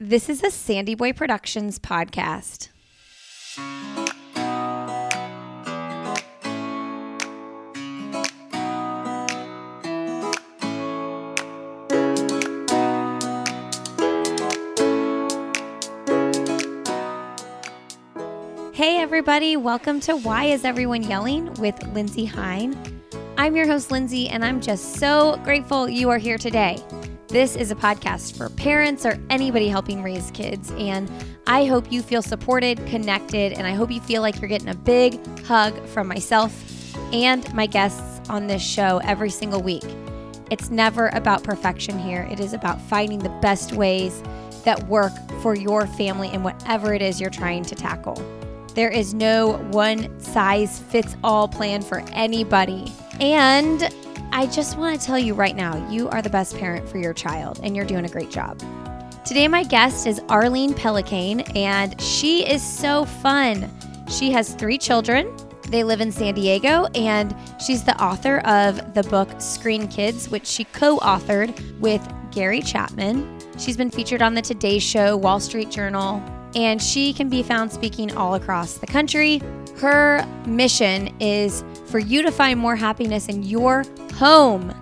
This is a Sandy Boy Productions podcast. Hey, everybody, welcome to Why Is Everyone Yelling with Lindsey Hein. I'm your host, Lindsey, and I'm just so grateful you are here today. This is a podcast for parents or anybody helping raise kids, and I hope you feel supported, connected, and I hope you feel like you're getting a big hug from myself and my guests on this show every single week. It's never about perfection here, it is about finding the best ways that work for your family and whatever it is you're trying to tackle. There is no one size fits all plan for anybody. And I just want to tell you right now, you are the best parent for your child and you're doing a great job. Today, my guest is Arlene Pellicane, and she is so fun. She has three children. They live in San Diego, and she's the author of the book Screen Kids, which she co authored with Gary Chapman. She's been featured on the Today Show, Wall Street Journal, and she can be found speaking all across the country. Her mission is for you to find more happiness in your home.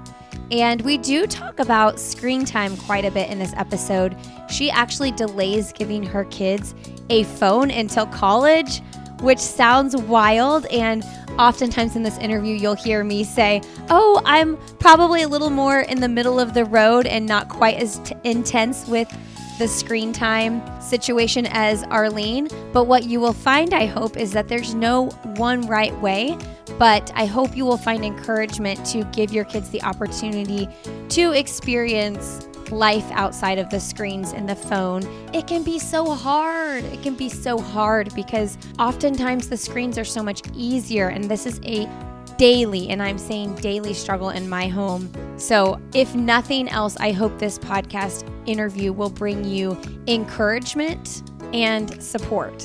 And we do talk about screen time quite a bit in this episode. She actually delays giving her kids a phone until college, which sounds wild. And oftentimes in this interview, you'll hear me say, Oh, I'm probably a little more in the middle of the road and not quite as t- intense with the screen time situation as Arlene. But what you will find, I hope, is that there's no one right way. But I hope you will find encouragement to give your kids the opportunity to experience life outside of the screens and the phone. It can be so hard. It can be so hard because oftentimes the screens are so much easier. And this is a daily, and I'm saying daily struggle in my home. So, if nothing else, I hope this podcast interview will bring you encouragement and support.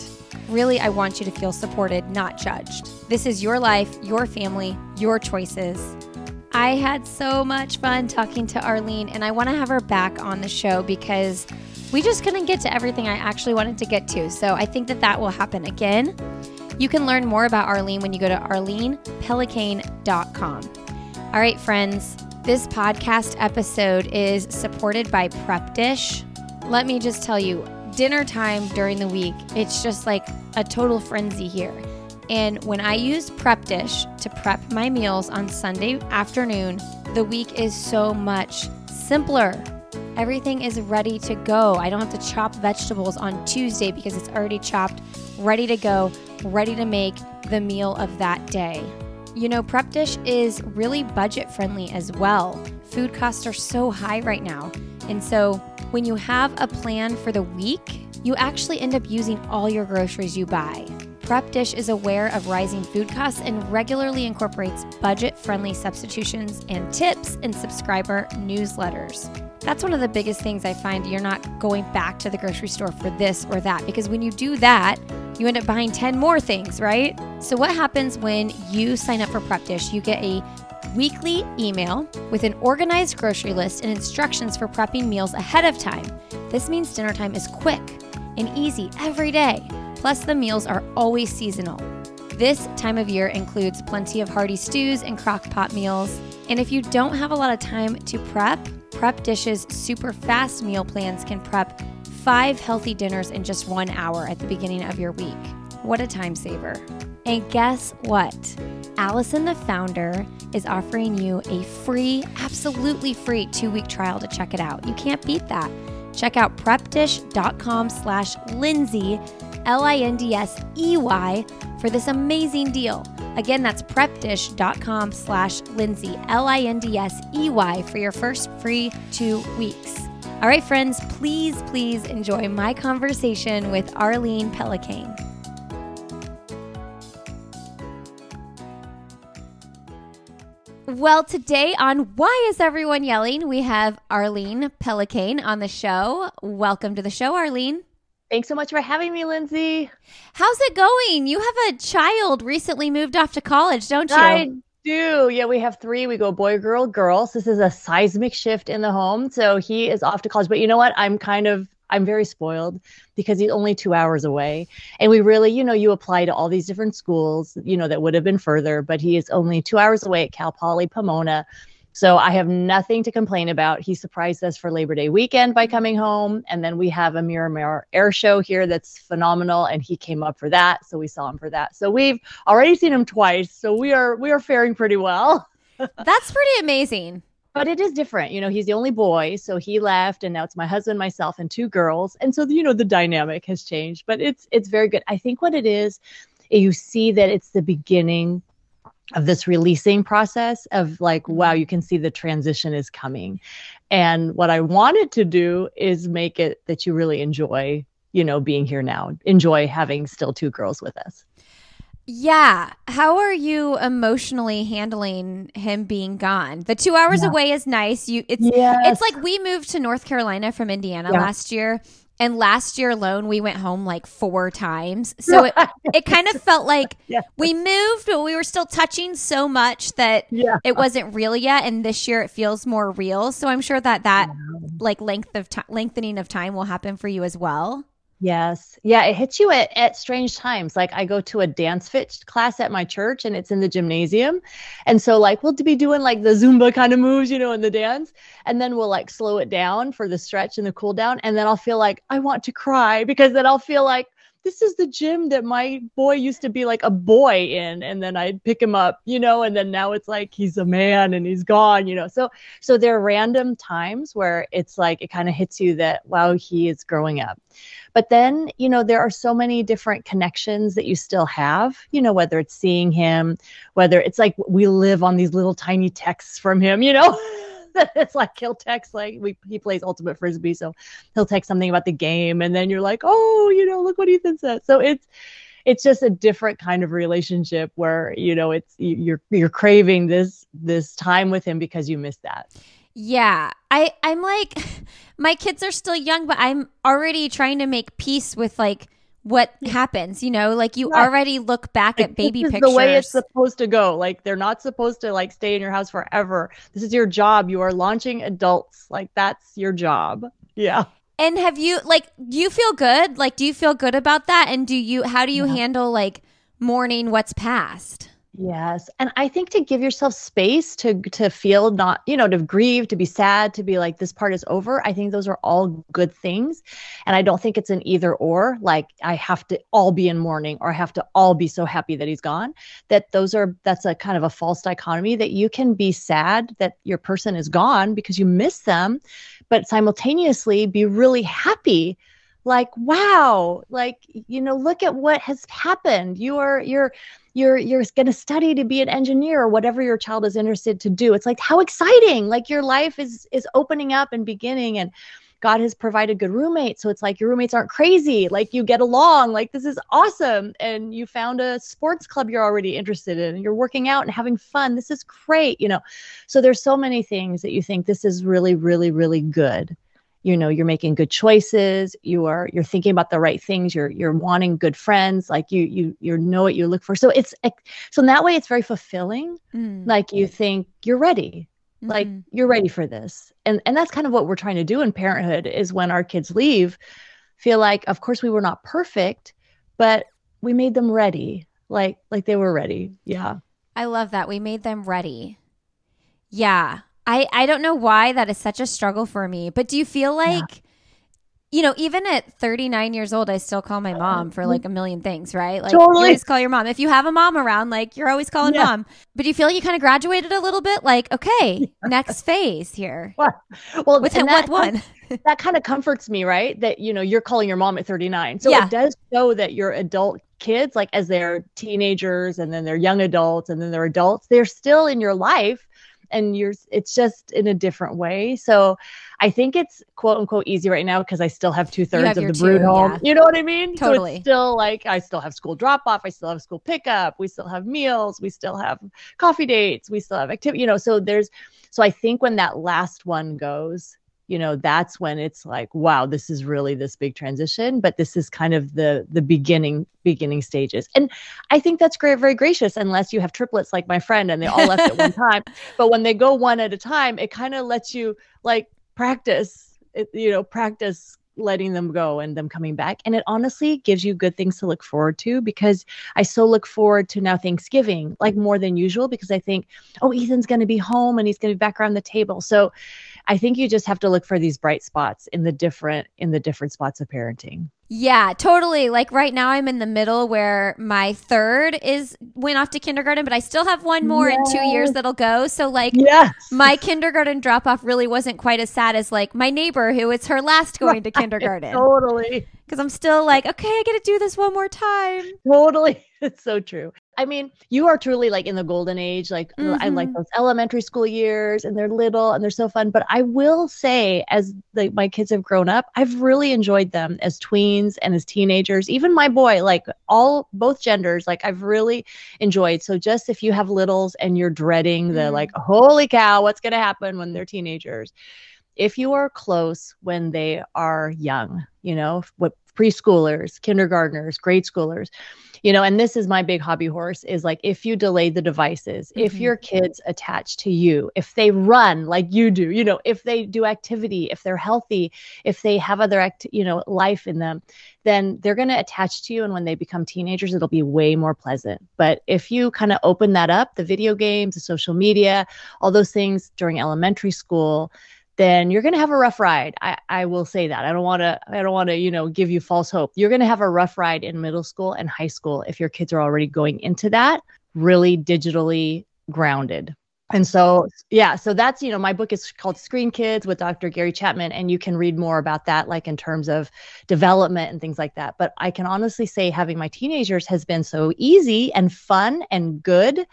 Really, I want you to feel supported, not judged. This is your life, your family, your choices. I had so much fun talking to Arlene, and I want to have her back on the show because we just couldn't get to everything I actually wanted to get to. So I think that that will happen again. You can learn more about Arlene when you go to arlenepellicane.com. All right, friends, this podcast episode is supported by Prep Dish. Let me just tell you, dinner time during the week, it's just like a total frenzy here. And when I use Prep Dish to prep my meals on Sunday afternoon, the week is so much simpler. Everything is ready to go. I don't have to chop vegetables on Tuesday because it's already chopped, ready to go, ready to make the meal of that day. You know, Prep Dish is really budget friendly as well. Food costs are so high right now. And so when you have a plan for the week, you actually end up using all your groceries you buy. Prep Dish is aware of rising food costs and regularly incorporates budget friendly substitutions and tips in subscriber newsletters. That's one of the biggest things I find. You're not going back to the grocery store for this or that because when you do that, you end up buying 10 more things, right? So, what happens when you sign up for Prep Dish? You get a weekly email with an organized grocery list and instructions for prepping meals ahead of time. This means dinner time is quick and easy every day. Plus, the meals are always seasonal. This time of year includes plenty of hearty stews and crock pot meals. And if you don't have a lot of time to prep, Prep Dish's super fast meal plans can prep five healthy dinners in just one hour at the beginning of your week. What a time saver. And guess what? Allison, the founder, is offering you a free, absolutely free two-week trial to check it out. You can't beat that. Check out prepdish.com slash Lindsey, L-I-N-D-S-E-Y, for this amazing deal. Again, that's prepdish.com slash Lindsey, L-I-N-D-S-E-Y, for your first free two weeks. All right, friends, please, please enjoy my conversation with Arlene Pellicane. Well, today on Why Is Everyone Yelling, we have Arlene Pellicane on the show. Welcome to the show, Arlene. Thanks so much for having me, Lindsey. How's it going? You have a child recently moved off to college, don't you? I do. Yeah, we have three. We go boy, girl, girl. So this is a seismic shift in the home. So he is off to college. But you know what? I'm kind of I'm very spoiled because he's only two hours away. And we really, you know, you apply to all these different schools, you know, that would have been further, but he is only two hours away at Cal Poly Pomona. So I have nothing to complain about. He surprised us for Labor Day weekend by coming home. And then we have a Miramar air show here that's phenomenal. And he came up for that. So we saw him for that. So we've already seen him twice. So we are we are faring pretty well. that's pretty amazing but it is different. You know, he's the only boy, so he left, and now it's my husband, myself, and two girls, and so you know the dynamic has changed. But it's it's very good. I think what it is, you see that it's the beginning of this releasing process of like, wow, mm-hmm. you can see the transition is coming, and what I wanted to do is make it that you really enjoy, you know, being here now, enjoy having still two girls with us. Yeah. How are you emotionally handling him being gone? The two hours yeah. away is nice. You it's yes. it's like we moved to North Carolina from Indiana yeah. last year. And last year alone, we went home like four times. So it, it kind of felt like yeah. we moved, but we were still touching so much that yeah. it wasn't real yet. And this year it feels more real. So I'm sure that that like length of time, lengthening of time will happen for you as well. Yes. Yeah, it hits you at, at strange times. Like I go to a dance fit class at my church and it's in the gymnasium. And so like we'll be doing like the Zumba kind of moves, you know, in the dance. And then we'll like slow it down for the stretch and the cool down. And then I'll feel like I want to cry because then I'll feel like this is the gym that my boy used to be like a boy in and then i'd pick him up you know and then now it's like he's a man and he's gone you know. So so there are random times where it's like it kind of hits you that wow he is growing up. But then you know there are so many different connections that you still have you know whether it's seeing him whether it's like we live on these little tiny texts from him you know it's like he'll text like we, he plays ultimate frisbee so he'll text something about the game and then you're like oh you know look what ethan said. So it's it's just a different kind of relationship where you know it's you're you're craving this this time with him because you miss that. Yeah. I i'm like my kids are still young but i'm already trying to make peace with like what happens you know like you yeah. already look back like, at baby pictures the way it's supposed to go. Like they're not supposed to like stay in your house forever. This is your job. You are launching adults. Like that's your job. Yeah. And have you like do you feel good? Like do you feel good about that? And do you how do you yeah. handle like mourning what's past Yes. And I think to give yourself space to to feel not, you know, to grieve, to be sad, to be like this part is over, I think those are all good things. And I don't think it's an either or, like I have to all be in mourning or I have to all be so happy that he's gone. That those are that's a kind of a false dichotomy that you can be sad that your person is gone because you miss them, but simultaneously be really happy like wow like you know look at what has happened you are you're you're you're going to study to be an engineer or whatever your child is interested to do it's like how exciting like your life is is opening up and beginning and God has provided good roommates. So it's like your roommates aren't crazy. Like you get along. Like this is awesome. And you found a sports club you're already interested in. And you're working out and having fun. This is great. You know, so there's so many things that you think this is really, really, really good you know you're making good choices you are you're thinking about the right things you're you're wanting good friends like you you you know what you look for. So it's so in that way it's very fulfilling. Mm. like you think you're ready. Mm-hmm. like you're ready for this. And and that's kind of what we're trying to do in parenthood is when our kids leave feel like of course we were not perfect but we made them ready. Like like they were ready. Yeah. I love that. We made them ready. Yeah I I don't know why that is such a struggle for me. But do you feel like yeah. you know, even at 39 years old, I still call my mom for like a million things, right? Like totally. you always call your mom. If you have a mom around, like you're always calling yeah. mom. But do you feel like you kind of graduated a little bit? Like, okay, next phase here. Well, well with, that, one. that kind of comforts me, right? That you know, you're calling your mom at 39. So yeah. it does show that your adult kids, like as they're teenagers and then they're young adults and then they're adults, they're still in your life and you're it's just in a different way. So i think it's quote unquote easy right now because i still have two-thirds of the brood two, home. yeah. you know what i mean? Totally. so still like i still have school drop off i still have school pickup we still have meals we still have coffee dates we still have activity you know so there's so i think when that last one goes you know that's when it's like wow this is really this big transition but this is kind of the the beginning beginning stages. And i think that's great very gracious unless you have triplets like my friend and they all left at one time. But when they go one at a time it kind of lets you like practice it, you know practice letting them go and them coming back. And it honestly gives you good things to look forward to because I so look forward to now Thanksgiving, like more than usual, because I think, oh, Ethan's going to be home and he's going to be back around the table. So I think you just have to look for these bright spots in the different in the different spots of parenting. Yeah, totally. Like right now I'm in the middle where my third is went off to kindergarten, but I still have one more yes. in 2 years that'll go. So like yes. my kindergarten drop off really wasn't quite as sad as like my neighbor who it's her last going to kindergarten. totally. Cuz I'm still like, okay, I got to do this one more time. Totally. It's so true. I mean, you are truly like in the golden age. Like mm-hmm. I like mm-hmm. those elementary school years and they're little and they're so fun. But I will say, as the, my kids have grown up, I've really enjoyed them as tweens and as teenagers. Even my boy, like all both genders, like I've really enjoyed. So just if you have littles and you're dreading the mm-hmm. like, holy cow, what's gonna happen when they're teenagers? If you are close when they are young, you know, what preschoolers, kindergartners, grade schoolers, you know and this is my big hobby horse is like if you delay the devices mm-hmm. if your kids attach to you if they run like you do you know if they do activity if they're healthy if they have other act you know life in them then they're going to attach to you and when they become teenagers it'll be way more pleasant but if you kind of open that up the video games the social media all those things during elementary school then you're going to have a rough ride. I, I will say that. I don't want to, I don't want to, you know, give you false hope. You're going to have a rough ride in middle school and high school if your kids are already going into that really digitally grounded. And so, yeah, so that's, you know, my book is called Screen Kids with Dr. Gary Chapman, and you can read more about that, like in terms of development and things like that. But I can honestly say having my teenagers has been so easy and fun and good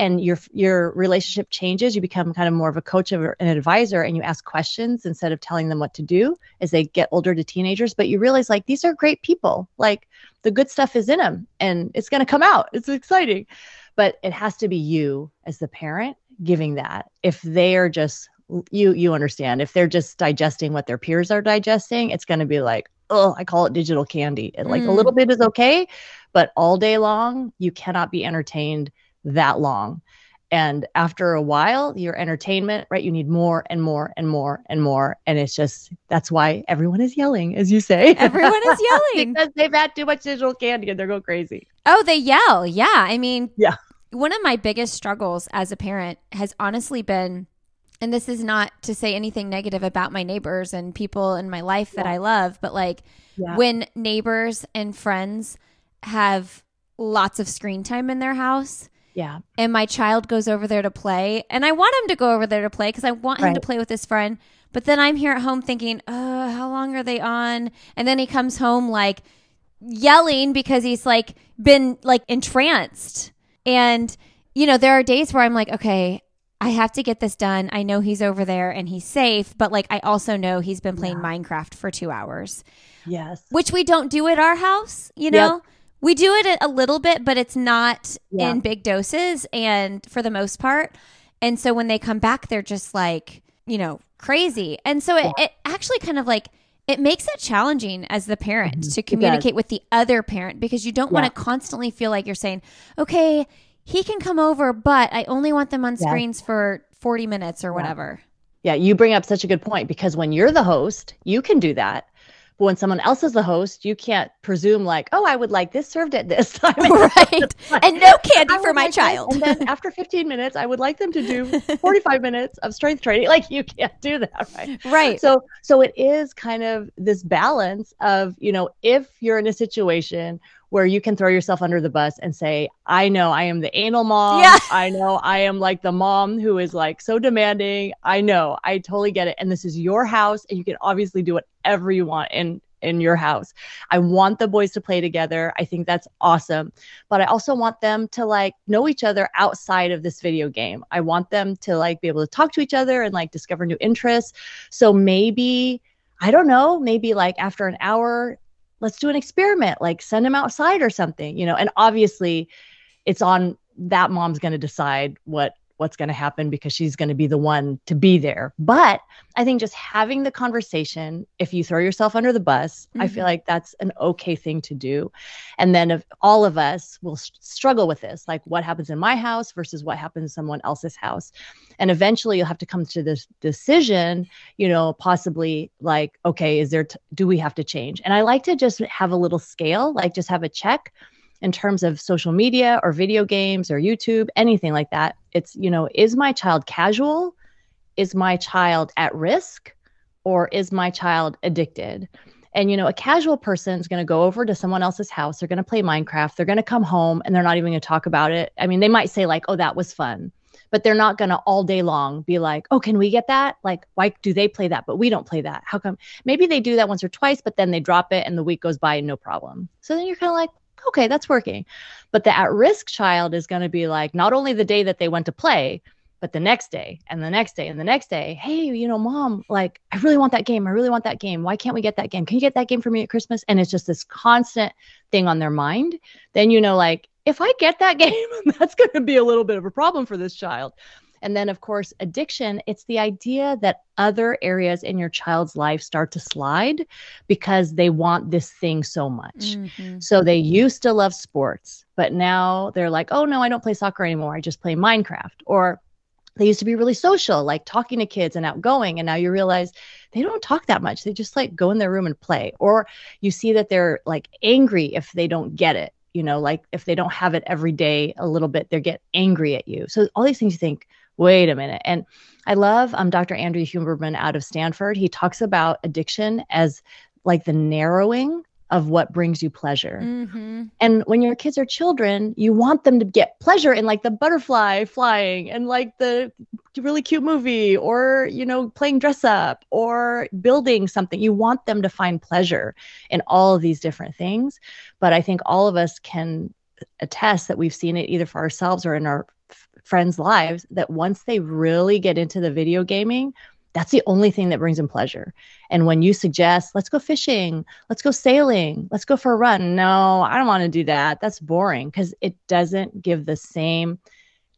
and your your relationship changes you become kind of more of a coach or an advisor and you ask questions instead of telling them what to do as they get older to teenagers. But you realize like these are great people. Like the good stuff is in them and it's going to come out. It's exciting. But it has to be you as the parent giving that. If they are just you you understand. If they're just digesting what their peers are digesting it's going to be like oh i call it digital candy. And like mm. a little bit is okay but all day long you cannot be entertained that long. And after a while, your entertainment, right? You need more and more and more and more. And it's just that's why everyone is yelling, as you say. Everyone is yelling because they've had too much digital candy and they're going crazy. Oh, they yell. Yeah. I mean, yeah. One of my biggest struggles as a parent has honestly been, and this is not to say anything negative about my neighbors and people in my life that I love, but like yeah. when neighbors and friends have lots of screen time in their house yeah. And my child goes over there to play, and I want him to go over there to play because I want right. him to play with his friend. But then I'm here at home thinking, oh, how long are they on? And then he comes home like yelling because he's like been like entranced. And, you know, there are days where I'm like, okay, I have to get this done. I know he's over there and he's safe, but like I also know he's been playing yeah. Minecraft for two hours. Yes. Which we don't do at our house, you know? Yep. We do it a little bit, but it's not yeah. in big doses and for the most part. And so when they come back, they're just like, you know, crazy. And so it, yeah. it actually kind of like, it makes it challenging as the parent mm-hmm. to communicate with the other parent because you don't yeah. want to constantly feel like you're saying, okay, he can come over, but I only want them on screens for 40 minutes or whatever. Yeah, you bring up such a good point because when you're the host, you can do that. But when someone else is the host, you can't presume like, oh, I would like this served at this time. right. and no candy for my like child. and then after 15 minutes, I would like them to do 45 minutes of strength training. Like you can't do that, right? Right. So so it is kind of this balance of, you know, if you're in a situation where you can throw yourself under the bus and say, I know I am the anal mom. Yeah. I know I am like the mom who is like so demanding. I know. I totally get it. And this is your house and you can obviously do whatever you want in in your house. I want the boys to play together. I think that's awesome. But I also want them to like know each other outside of this video game. I want them to like be able to talk to each other and like discover new interests. So maybe I don't know, maybe like after an hour let's do an experiment like send him outside or something you know and obviously it's on that mom's going to decide what what's going to happen because she's going to be the one to be there. But I think just having the conversation, if you throw yourself under the bus, mm-hmm. I feel mm-hmm. like that's an okay thing to do. And then if all of us will struggle with this, like what happens in my house versus what happens in someone else's house. And eventually you'll have to come to this decision, you know, possibly like, okay, is there, t- do we have to change? And I like to just have a little scale, like just have a check in terms of social media or video games or YouTube, anything like that. It's, you know, is my child casual? Is my child at risk? Or is my child addicted? And, you know, a casual person is going to go over to someone else's house. They're going to play Minecraft. They're going to come home and they're not even going to talk about it. I mean, they might say, like, oh, that was fun but they're not going to all day long be like, oh, can we get that? Like, why do they play that, but we don't play that? How come? Maybe they do that once or twice, but then they drop it and the week goes by, no problem. So then you're kind of like, okay, that's working. But the at risk child is going to be like, not only the day that they went to play, but the next day and the next day and the next day, hey, you know, mom, like, I really want that game. I really want that game. Why can't we get that game? Can you get that game for me at Christmas? And it's just this constant thing on their mind. Then, you know, like, if I get that game, that's going to be a little bit of a problem for this child. And then, of course, addiction, it's the idea that other areas in your child's life start to slide because they want this thing so much. Mm-hmm. So they used to love sports, but now they're like, oh, no, I don't play soccer anymore. I just play Minecraft. Or they used to be really social, like talking to kids and outgoing. And now you realize they don't talk that much. They just like go in their room and play. Or you see that they're like angry if they don't get it. You know, like if they don't have it every day a little bit, they get angry at you. So all these things you think, wait a minute. And I love um, Dr. Andrew Huberman out of Stanford. He talks about addiction as like the narrowing of what brings you pleasure. Mm-hmm. And when your kids are children, you want them to get pleasure in like the butterfly flying and like the really cute movie or, you know, playing dress up or building something. You want them to find pleasure in all of these different things. But I think all of us can attest that we've seen it either for ourselves or in our friends' lives that once they really get into the video gaming, that's the only thing that brings them pleasure. And when you suggest, let's go fishing, let's go sailing, let's go for a run, no, I don't want to do that. That's boring because it doesn't give the same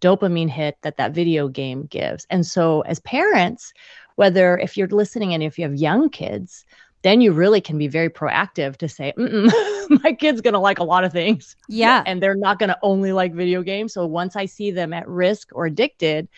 dopamine hit that that video game gives. And so, as parents, whether if you're listening and if you have young kids, then you really can be very proactive to say, my kid's going to like a lot of things. Yeah. And they're not going to only like video games. So once I see them at risk or addicted,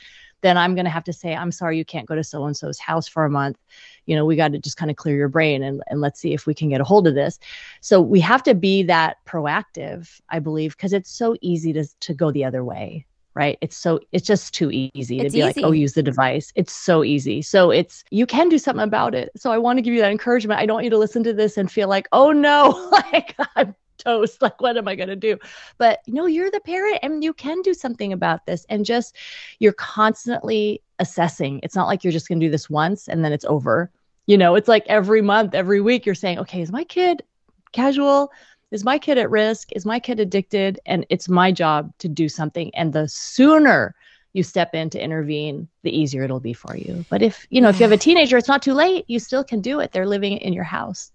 then I'm going to have to say, I'm sorry, you can't go to so and so's house for a month. You know, we got to just kind of clear your brain and, and let's see if we can get a hold of this. So we have to be that proactive, I believe, because it's so easy to, to go the other way right? It's so it's just too easy it's to be easy. like, oh, use the device. It's so easy. So it's you can do something about it. So I want to give you that encouragement. I don't want you to listen to this and feel like, oh no, like I'm toast. Like, what am I gonna do? But you know, you're the parent and you can do something about this. And just you're constantly assessing. It's not like you're just gonna do this once and then it's over. You know, it's like every month, every week, you're saying, okay, is my kid casual? Is my kid at risk? Is my kid addicted? And it's my job to do something. And the sooner you step in to intervene, the easier it'll be for you. But if, you know, if you have a teenager, it's not too late. You still can do it. They're living in your house.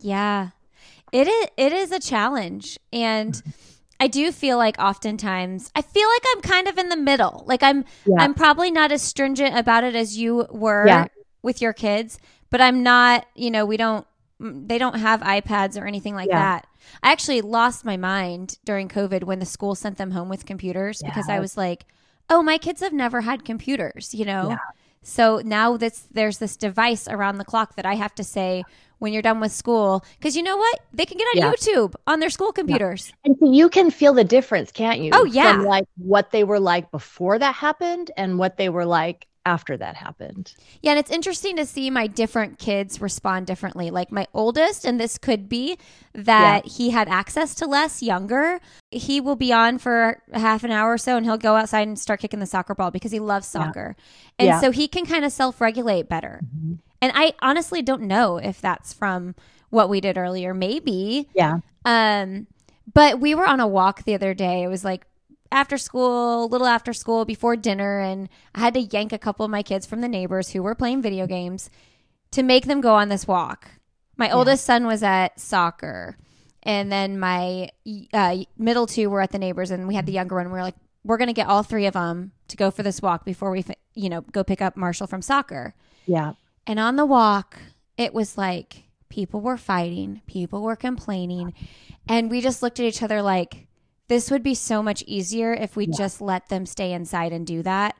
Yeah. It is it is a challenge. And I do feel like oftentimes I feel like I'm kind of in the middle. Like I'm yeah. I'm probably not as stringent about it as you were yeah. with your kids, but I'm not, you know, we don't they don't have iPads or anything like yeah. that. I actually lost my mind during COVID when the school sent them home with computers yeah. because I was like, oh, my kids have never had computers, you know? Yeah. So now that's there's this device around the clock that I have to say when you're done with school because you know what they can get on yeah. YouTube on their school computers. Yeah. And so you can feel the difference, can't you? Oh yeah, from like what they were like before that happened and what they were like after that happened. Yeah, and it's interesting to see my different kids respond differently. Like my oldest, and this could be that yeah. he had access to less younger. He will be on for half an hour or so and he'll go outside and start kicking the soccer ball because he loves soccer. Yeah. And yeah. so he can kind of self regulate better. Mm-hmm. And I honestly don't know if that's from what we did earlier. Maybe. Yeah. Um, but we were on a walk the other day. It was like after school, a little after school, before dinner, and I had to yank a couple of my kids from the neighbors who were playing video games to make them go on this walk. My yeah. oldest son was at soccer, and then my uh, middle two were at the neighbors, and we had the younger one. We were like, we're going to get all three of them to go for this walk before we, you know, go pick up Marshall from soccer. Yeah. And on the walk, it was like people were fighting, people were complaining. And we just looked at each other like, this would be so much easier if we yeah. just let them stay inside and do that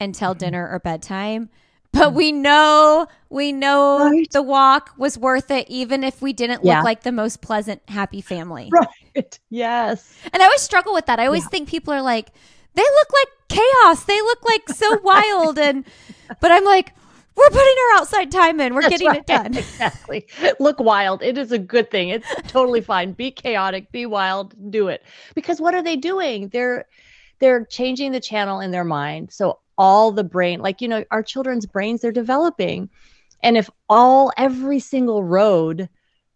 until mm-hmm. dinner or bedtime. But we know, we know right. the walk was worth it, even if we didn't yeah. look like the most pleasant, happy family. Right. Yes. And I always struggle with that. I always yeah. think people are like, they look like chaos. They look like so wild. And, but I'm like, we're putting our outside time in. We're That's getting right. it done. Exactly. Look wild. It is a good thing. It's totally fine. Be chaotic, be wild, do it. Because what are they doing? They're they're changing the channel in their mind. So all the brain, like you know, our children's brains they're developing. And if all every single road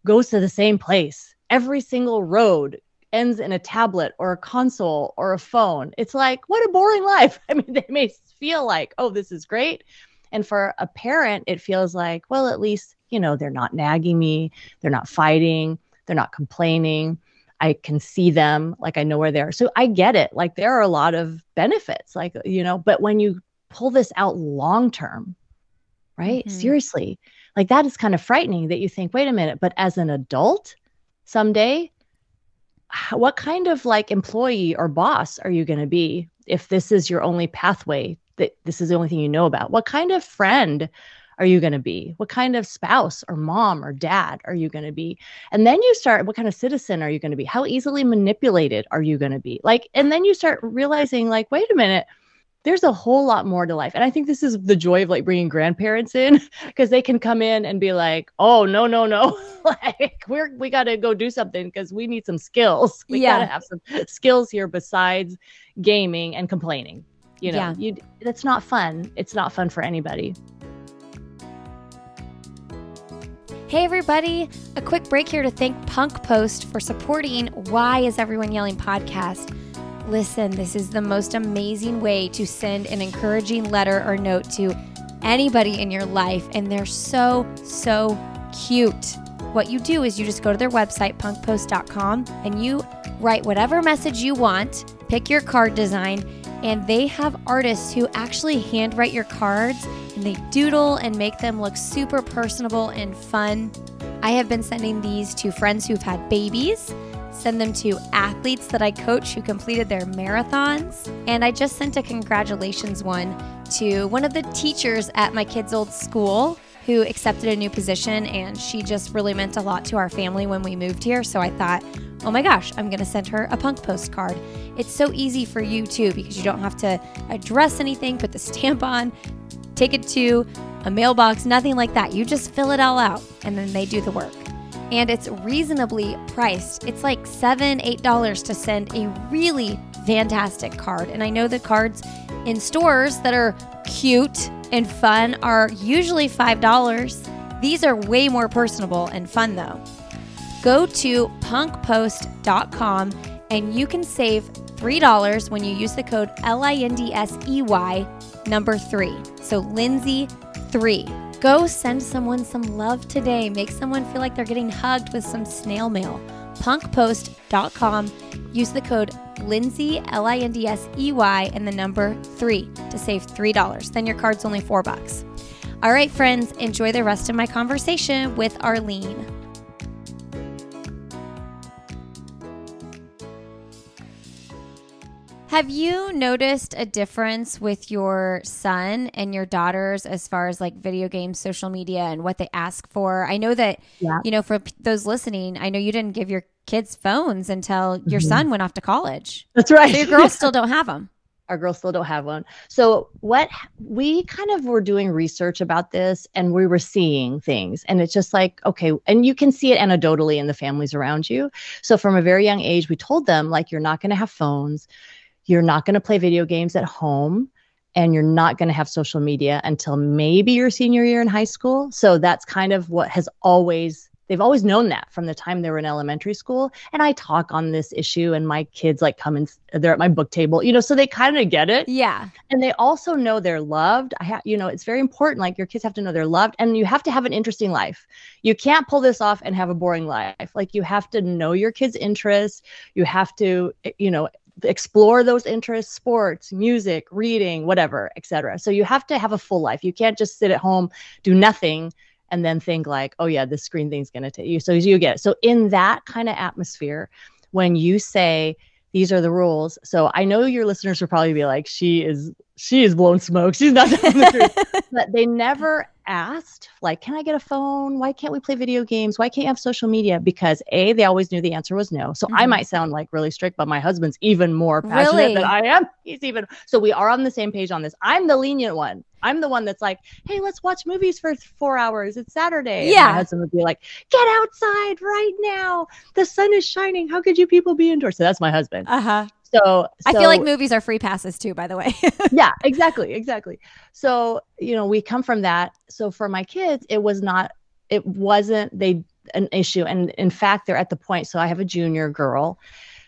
goes to the same place, every single road ends in a tablet or a console or a phone, it's like, what a boring life. I mean, they may feel like, oh, this is great and for a parent, it feels like, well, at least, you know, they're not nagging me, they're not fighting, they're not complaining. I can see them, like I know where they are. So I get it. Like there are a lot of benefits, like, you know, but when you pull this out long term, right? Mm-hmm. Seriously, like that is kind of frightening that you think, wait a minute, but as an adult someday, what kind of like employee or boss are you going to be if this is your only pathway that this is the only thing you know about? What kind of friend are you going to be? What kind of spouse or mom or dad are you going to be? And then you start, what kind of citizen are you going to be? How easily manipulated are you going to be? Like, and then you start realizing, like, wait a minute, there's a whole lot more to life. And I think this is the joy of like bringing grandparents in because they can come in and be like, oh, no, no, no. like, we're, we got to go do something because we need some skills. We yeah. got to have some skills here besides gaming and complaining you know yeah. you that's not fun it's not fun for anybody Hey, everybody. A quick break here to thank Punk Post for supporting Why Is Everyone Yelling podcast. Listen, this is the most amazing way to send an encouraging letter or note to anybody in your life, and they're so, so cute. What you do is you just go to their website, punkpost.com, and you write whatever message you want, pick your card design, and they have artists who actually handwrite your cards and they doodle and make them look super personable and fun. I have been sending these to friends who've had babies, send them to athletes that I coach who completed their marathons, and I just sent a congratulations one to one of the teachers at my kids' old school who accepted a new position and she just really meant a lot to our family when we moved here. So I thought, oh my gosh, I'm going to send her a punk postcard. It's so easy for you too because you don't have to address anything, put the stamp on, take it to a mailbox, nothing like that. You just fill it all out and then they do the work. And it's reasonably priced. It's like seven, eight dollars to send a really fantastic card. And I know the cards in stores that are cute and fun are usually $5. These are way more personable and fun though. Go to punkpost.com and you can save $3 when you use the code LINDSEY number 3. So Lindsey 3. Go send someone some love today. Make someone feel like they're getting hugged with some snail mail. punkpost.com. Use the code Lindsey, L I N D S E Y, and the number 3 to save $3. Then your card's only 4 bucks. All right, friends, enjoy the rest of my conversation with Arlene. Have you noticed a difference with your son and your daughters as far as like video games, social media, and what they ask for? I know that, yeah. you know, for those listening, I know you didn't give your kids phones until your mm-hmm. son went off to college. That's right. So your girls still don't have them. Our girls still don't have one. So what we kind of were doing research about this and we were seeing things and it's just like okay and you can see it anecdotally in the families around you. So from a very young age we told them like you're not going to have phones you're not going to play video games at home and you're not going to have social media until maybe your senior year in high school. So that's kind of what has always they've always known that from the time they were in elementary school. And i talk on this issue and my kids like come and they're at my book table you know so they kind of get it. Yeah. And they also know they're loved. I have you know it's very important like your kids have to know they're loved and you have to have an interesting life. You can't pull this off and have a boring life. Like you have to know your kids interests. You have to eh, you know explore those interests sports music reading whatever etc so you have to have a full life. You can't just sit at home do nothing and then think like oh yeah this screen thing's going to take you. So you get it. so in that kind of atmosphere when you say these are the rules so i know your listeners will probably be like she is she is blown smoke. She's not telling the truth. But they never asked like can i get a phone? Why can't we play video games? Why can't you have social media? Because a they always knew the answer was no. So mm-hmm. i might sound like really strict but my husband's even more passionate really? than i am. He's even so we are on the same page on this. I'm the lenient one. I'm the one that's like hey let's watch movies for four hours. It's saturday. Yeah and my husband would be like get outside right now. The sun is shining. How could you people be indoors? So that's my husband. Uh-huh so, so, I feel like movies are free passes too, by the way. yeah, exactly, exactly. So, you know, we come from that. So for my kids, it was not, it wasn't they an issue. And in fact, they're at the point. So I have a junior girl.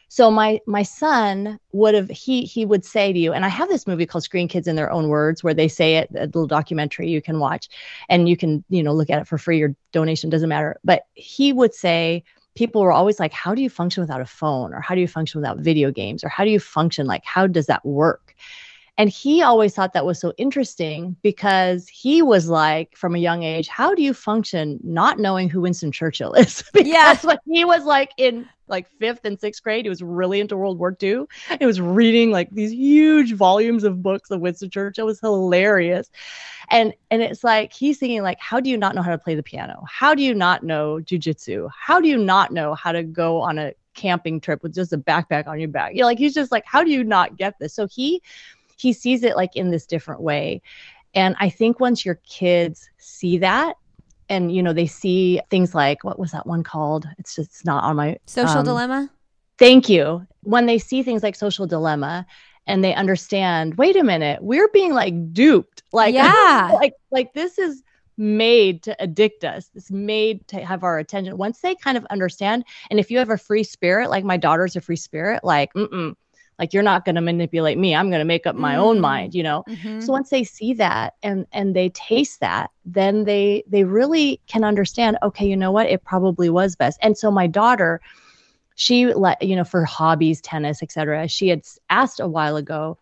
So my my son would have he he would say to you, and I have this movie called Screen Kids in Their Own Words, where they say it, a little documentary you can watch, and you can you know look at it for free or donation doesn't matter. But he would say, people were always like, how do you function without a phone? Or how do you function without video games? Or how do you function? Like, how does that work? And he always thought that was so interesting because he was like, from a young age, how do you function not knowing who Winston Churchill is? because yeah. when he was like in like fifth and sixth grade, he was really into World War II. He was reading like these huge volumes of books of Winston Churchill. It was hilarious. And and it's like he's thinking, like, how do you not know how to play the piano? How do you not know jujitsu? How do you not know how to go on a camping trip with just a backpack on your back? You know, like he's just like, how do you not get this? So he he sees it like in this different way. And I think once your kids see that, and you know they see things like what was that one called? It's just it's not on my social um, dilemma. Thank you. When they see things like social dilemma and they understand, wait a minute, we're being like duped. Like yeah, like like this is made to addict us. It's made to have our attention. Once they kind of understand, and if you have a free spirit, like my daughter's a free spirit, like mm mm like you're not going to manipulate me i'm going to make up my mm. own mind you know mm-hmm. so once they see that and and they taste that then they they really can understand okay you know what it probably was best and so my daughter she let you know for hobbies tennis etc she had asked a while ago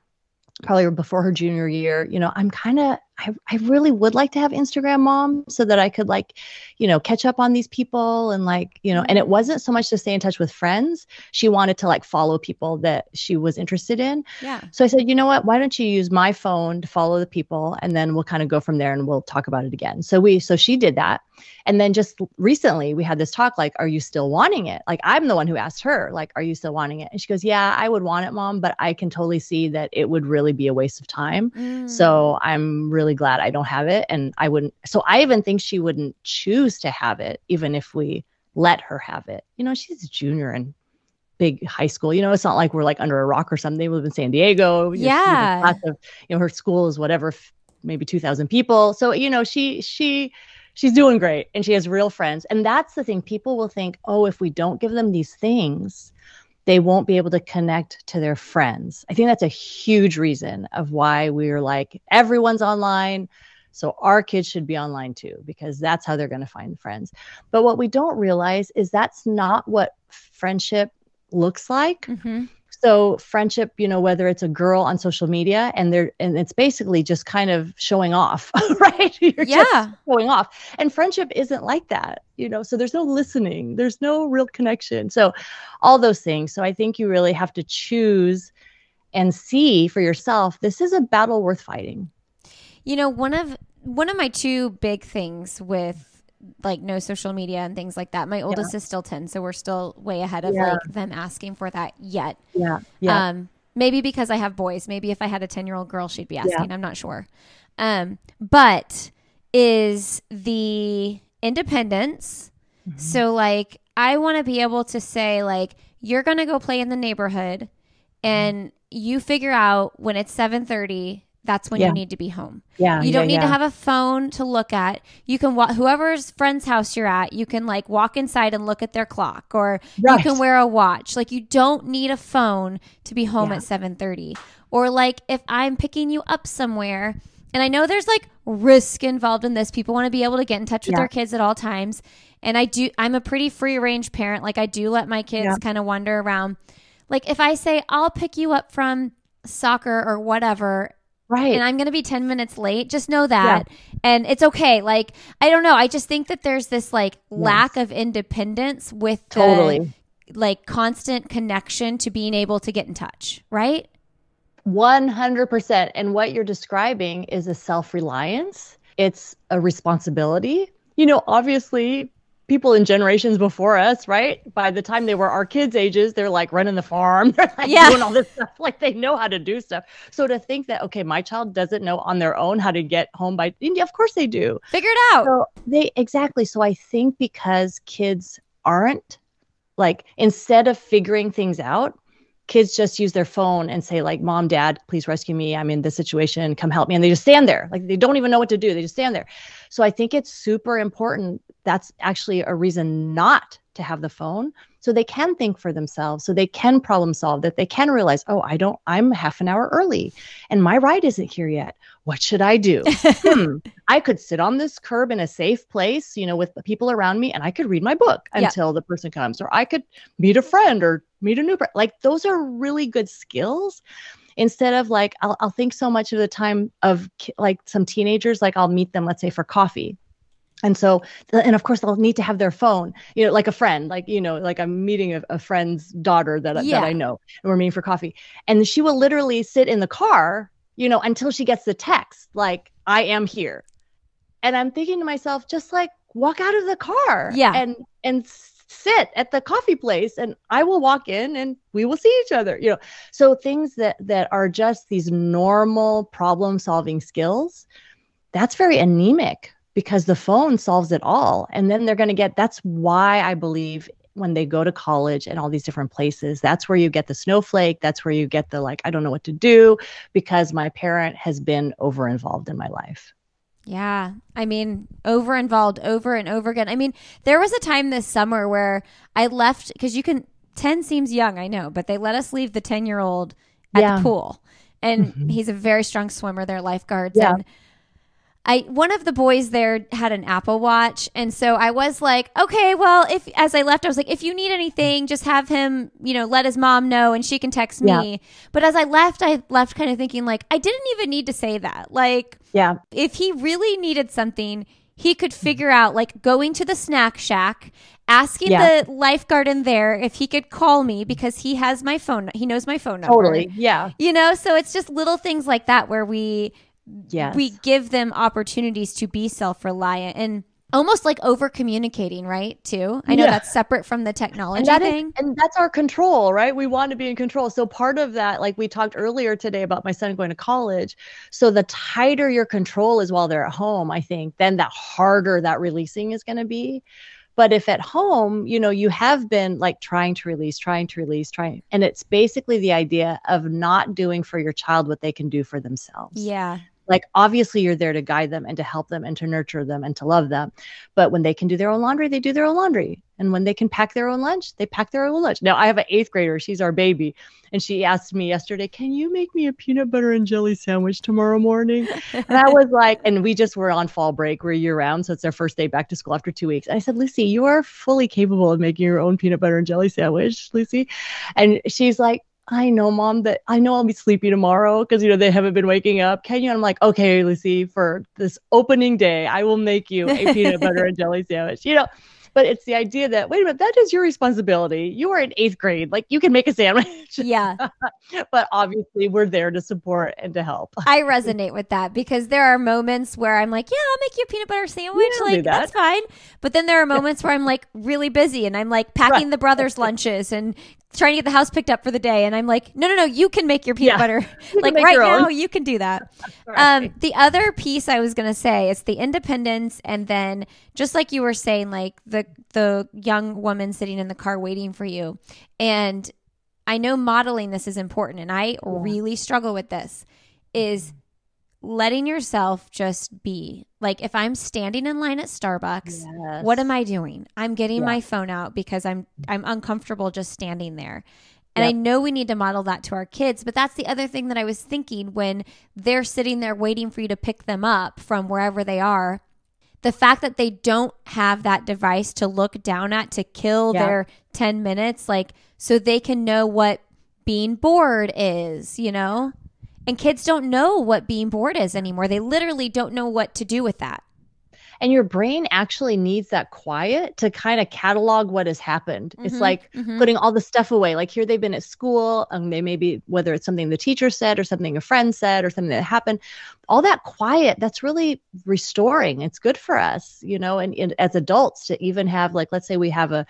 probably before her junior year, you know, I'm kind of, I, I really would like to have Instagram mom so that I could like, you know, catch up on these people and like, you know, and it mm-hmm. wasn't so much to stay in touch with friends. She wanted to like follow people that she was interested in. Yeah. So I said, you know what, why don't you use my phone to follow the people and then we'll kind of go from there and we'll talk about it again. So we, so she did that. And then just recently we had this talk like, are you still wanting it? Like, I'm the one who asked her, like, are you still wanting it? And she goes, yeah, I would want it, mom, but I can totally see that it would really be a waste of time. Mm. So I'm really glad I don't have it. And I wouldn't, so I even think she wouldn't choose to have it, even if we let her have it. You know, she's a junior in big high school. You know, it's not like we're like under a rock or something. They live in San Diego. Yeah. Of, you know, her school is whatever, maybe 2000 people. So, you know, she, she, she's doing great and she has real friends. And that's the thing. People will think, oh, if we don't give them these things, they won't be able to connect to their friends. I think that's a huge reason of why we're like, everyone's online. So our kids should be online too, because that's how they're going to find friends. But what we don't realize is that's not what friendship looks like. Mm-hmm so friendship you know whether it's a girl on social media and they're and it's basically just kind of showing off right? You're yeah. showing off. And friendship isn't like that you know so there's no listening there's no real connection. So all those things. So i think you really have to choose and see for yourself this is a battle worth fighting. You know one of one of my two big things with like no social media and things like that. My oldest yeah. is still 10, so we're still way ahead of yeah. like them asking for that yet. Yeah. Yeah. Um, maybe because I have boys. Maybe if I had a 10 year old girl, she'd be asking. Yeah. I'm not sure. Um, but is the independence. Mm-hmm. So like I want to be able to say like you're going to go play in the neighborhood mm-hmm. and you figure out when it's 7:30 that's when yeah. you need to be home. Yeah. You don't yeah, need yeah. to have a phone to look at. You can walk whoever's friend's house you're at, you can like walk inside and look at their clock or right. you can wear a watch. Like you don't need a phone to be home at 7:30. Or like if I'm picking you up somewhere and I know there's like risk involved in this. People want to be able to get in touch with their kids at all times. And I do I'm a pretty free range parent. Like I do let my kids kind of wander around Like if I say I'll pick you up from soccer or whatever Right. and I'm going to be 10 minutes late, just know that. And it's okay. Like, I don't know. I just think that there's this like lack of independence with the, totally. like constant connection to being able to get in touch, right? 100%. And what you're describing is a self reliance, it's a responsibility. You know, obviously, people in generations before us, right? By the time they were our kids' ages, they're like running the farm, they're like Yeah. doing all this stuff, like they know how to do stuff. So to think that, okay, my child doesn't know on their own how to get home by, of course they do. Figure it out. So they exactly. So I think because kids aren't like instead of figuring things out, kids just use their phone and say like, "Mom, Dad, please rescue me. I'm in this situation. Come help me." And they just stand there, like they don't even know what to do. They just stand there. So I think it's super important. That's actually a reason not to have the phone so they can think for themselves so they can problem solve that they can realize oh i don't i'm half an hour early and my ride isn't here yet what should i do hmm, I could sit on this curb in a safe place, you know, with the people around me, and I could read my book Yeah. until the person comes, or I could meet a friend or meet a new friend. Like those are really good skills. Instead of like, I'll, I'll think so much of the time of like some teenagers, like I'll meet them, let's say for coffee. And so, and of course, they'll need to have their phone, you know, like a friend, like, you know, like I'm meeting a, a friend's daughter that, Yeah. that I know, and we're meeting for coffee. And she will literally sit in the car, you know, until she gets the text, like, I am here. And i'm thinking to myself just like walk out of the car Yeah. and and sit at the coffee place and i will walk in and we will see each other you know. So things that that are just these normal problem solving skills that's very anemic because the phone solves it all. And then they're going to get that's why i believe when they go to college and all these different places that's where you get the snowflake that's where you get the like i don't know what to do because my parent has been over involved in my life Yeah. I mean, over involved over and over again. I mean, there was a time this summer where I left because you can, 10 seems young, I know, but they let us leave the 10 year old at Yeah. the pool. And Mhm. he's a very strong swimmer. They're lifeguards. Yeah. And I, one of the boys there had an Apple Watch. And so I was like, okay, well, if, as I left, I was like, if you need anything, just have him, you know, let his mom know and she can text me. Yeah. But as I left, I left kind of thinking, like, I didn't even need to say that. Like, yeah if he really needed something, he could figure out like going to the snack shack, asking Yeah. the lifeguard in there if he could call me because he has my phone. He knows my phone number. Totally. Yeah. You know, so it's just little things like that where we Yes. we give them opportunities to be self-reliant and almost like over communicating, right? Too. I know Yeah. that's separate from the technology and that is- thing. and that's our control, right? We want to be in control. So part of that, like we talked earlier today about my son going to college. So the tighter your control is while they're at home, I think, then the harder that releasing is going to be. But if at home, you know, you have been like trying to release, trying to release, trying, and it's basically the idea of not doing for your child what they can do for themselves. yeah. Like obviously you're there to guide them and to help them and to nurture them and to love them. But when they can do their own laundry they do their own laundry. And when they can pack their own lunch they pack their own lunch. Now i have an eighth grader. She's our baby. And she asked me yesterday can you make me a peanut butter and jelly sandwich tomorrow morning? And i was like and we just were on fall break. We're year round so it's their first day back to school after two weeks. And i said lucy you are fully capable of making your own peanut butter and jelly sandwich lucy. And she's like I know, mom, that I know I'll be sleepy tomorrow because, you know, they haven't been waking up. Can you? And I'm like, okay, Lucy, for this opening day, I will make you a peanut butter and jelly sandwich, you know. But it's the idea that, wait a minute, that is your responsibility. You are in eighth grade. Like, you can make a sandwich. Yeah. but obviously, we're there to support and to help. I resonate with that because there are moments where I'm like, yeah, I'll make you a peanut butter sandwich. Like, that. that's fine. But then there are moments where I'm like really busy and I'm like packing Right. the brothers' lunches and trying to get the house picked up for the day. And I'm like, no, no, no, you can make your peanut Yeah. butter. like right now, you can do that. Right. Um, the other piece I was gonna say is the independence, and then just like you were saying, like the the young woman sitting in the car waiting for you, and I know modeling this is important, and I really struggle with this. Is letting yourself just be like if I'm standing in line at Starbucks, what am I doing? I'm getting Yeah. my phone out because I'm I'm uncomfortable just standing there. And I know we need to model that to our kids, but that's the other thing that I was thinking when they're sitting there waiting for you to pick them up from wherever they are. The fact that they don't have that device to look down at to kill Yeah. their 10 minutes, like, so they can know what being bored is, you know? And kids don't know what being bored is anymore. They literally don't know what to do with that. And your brain actually needs that quiet to kind of catalog what has happened. Mm-hmm, it's like mm-hmm. putting all the stuff away. Like here they've been at school and they may be, whether it's something the teacher said or something a friend said or something that happened, all that quiet, that's really restoring. It's good for us, you know, and, and as adults to even have, like, let's say we have a,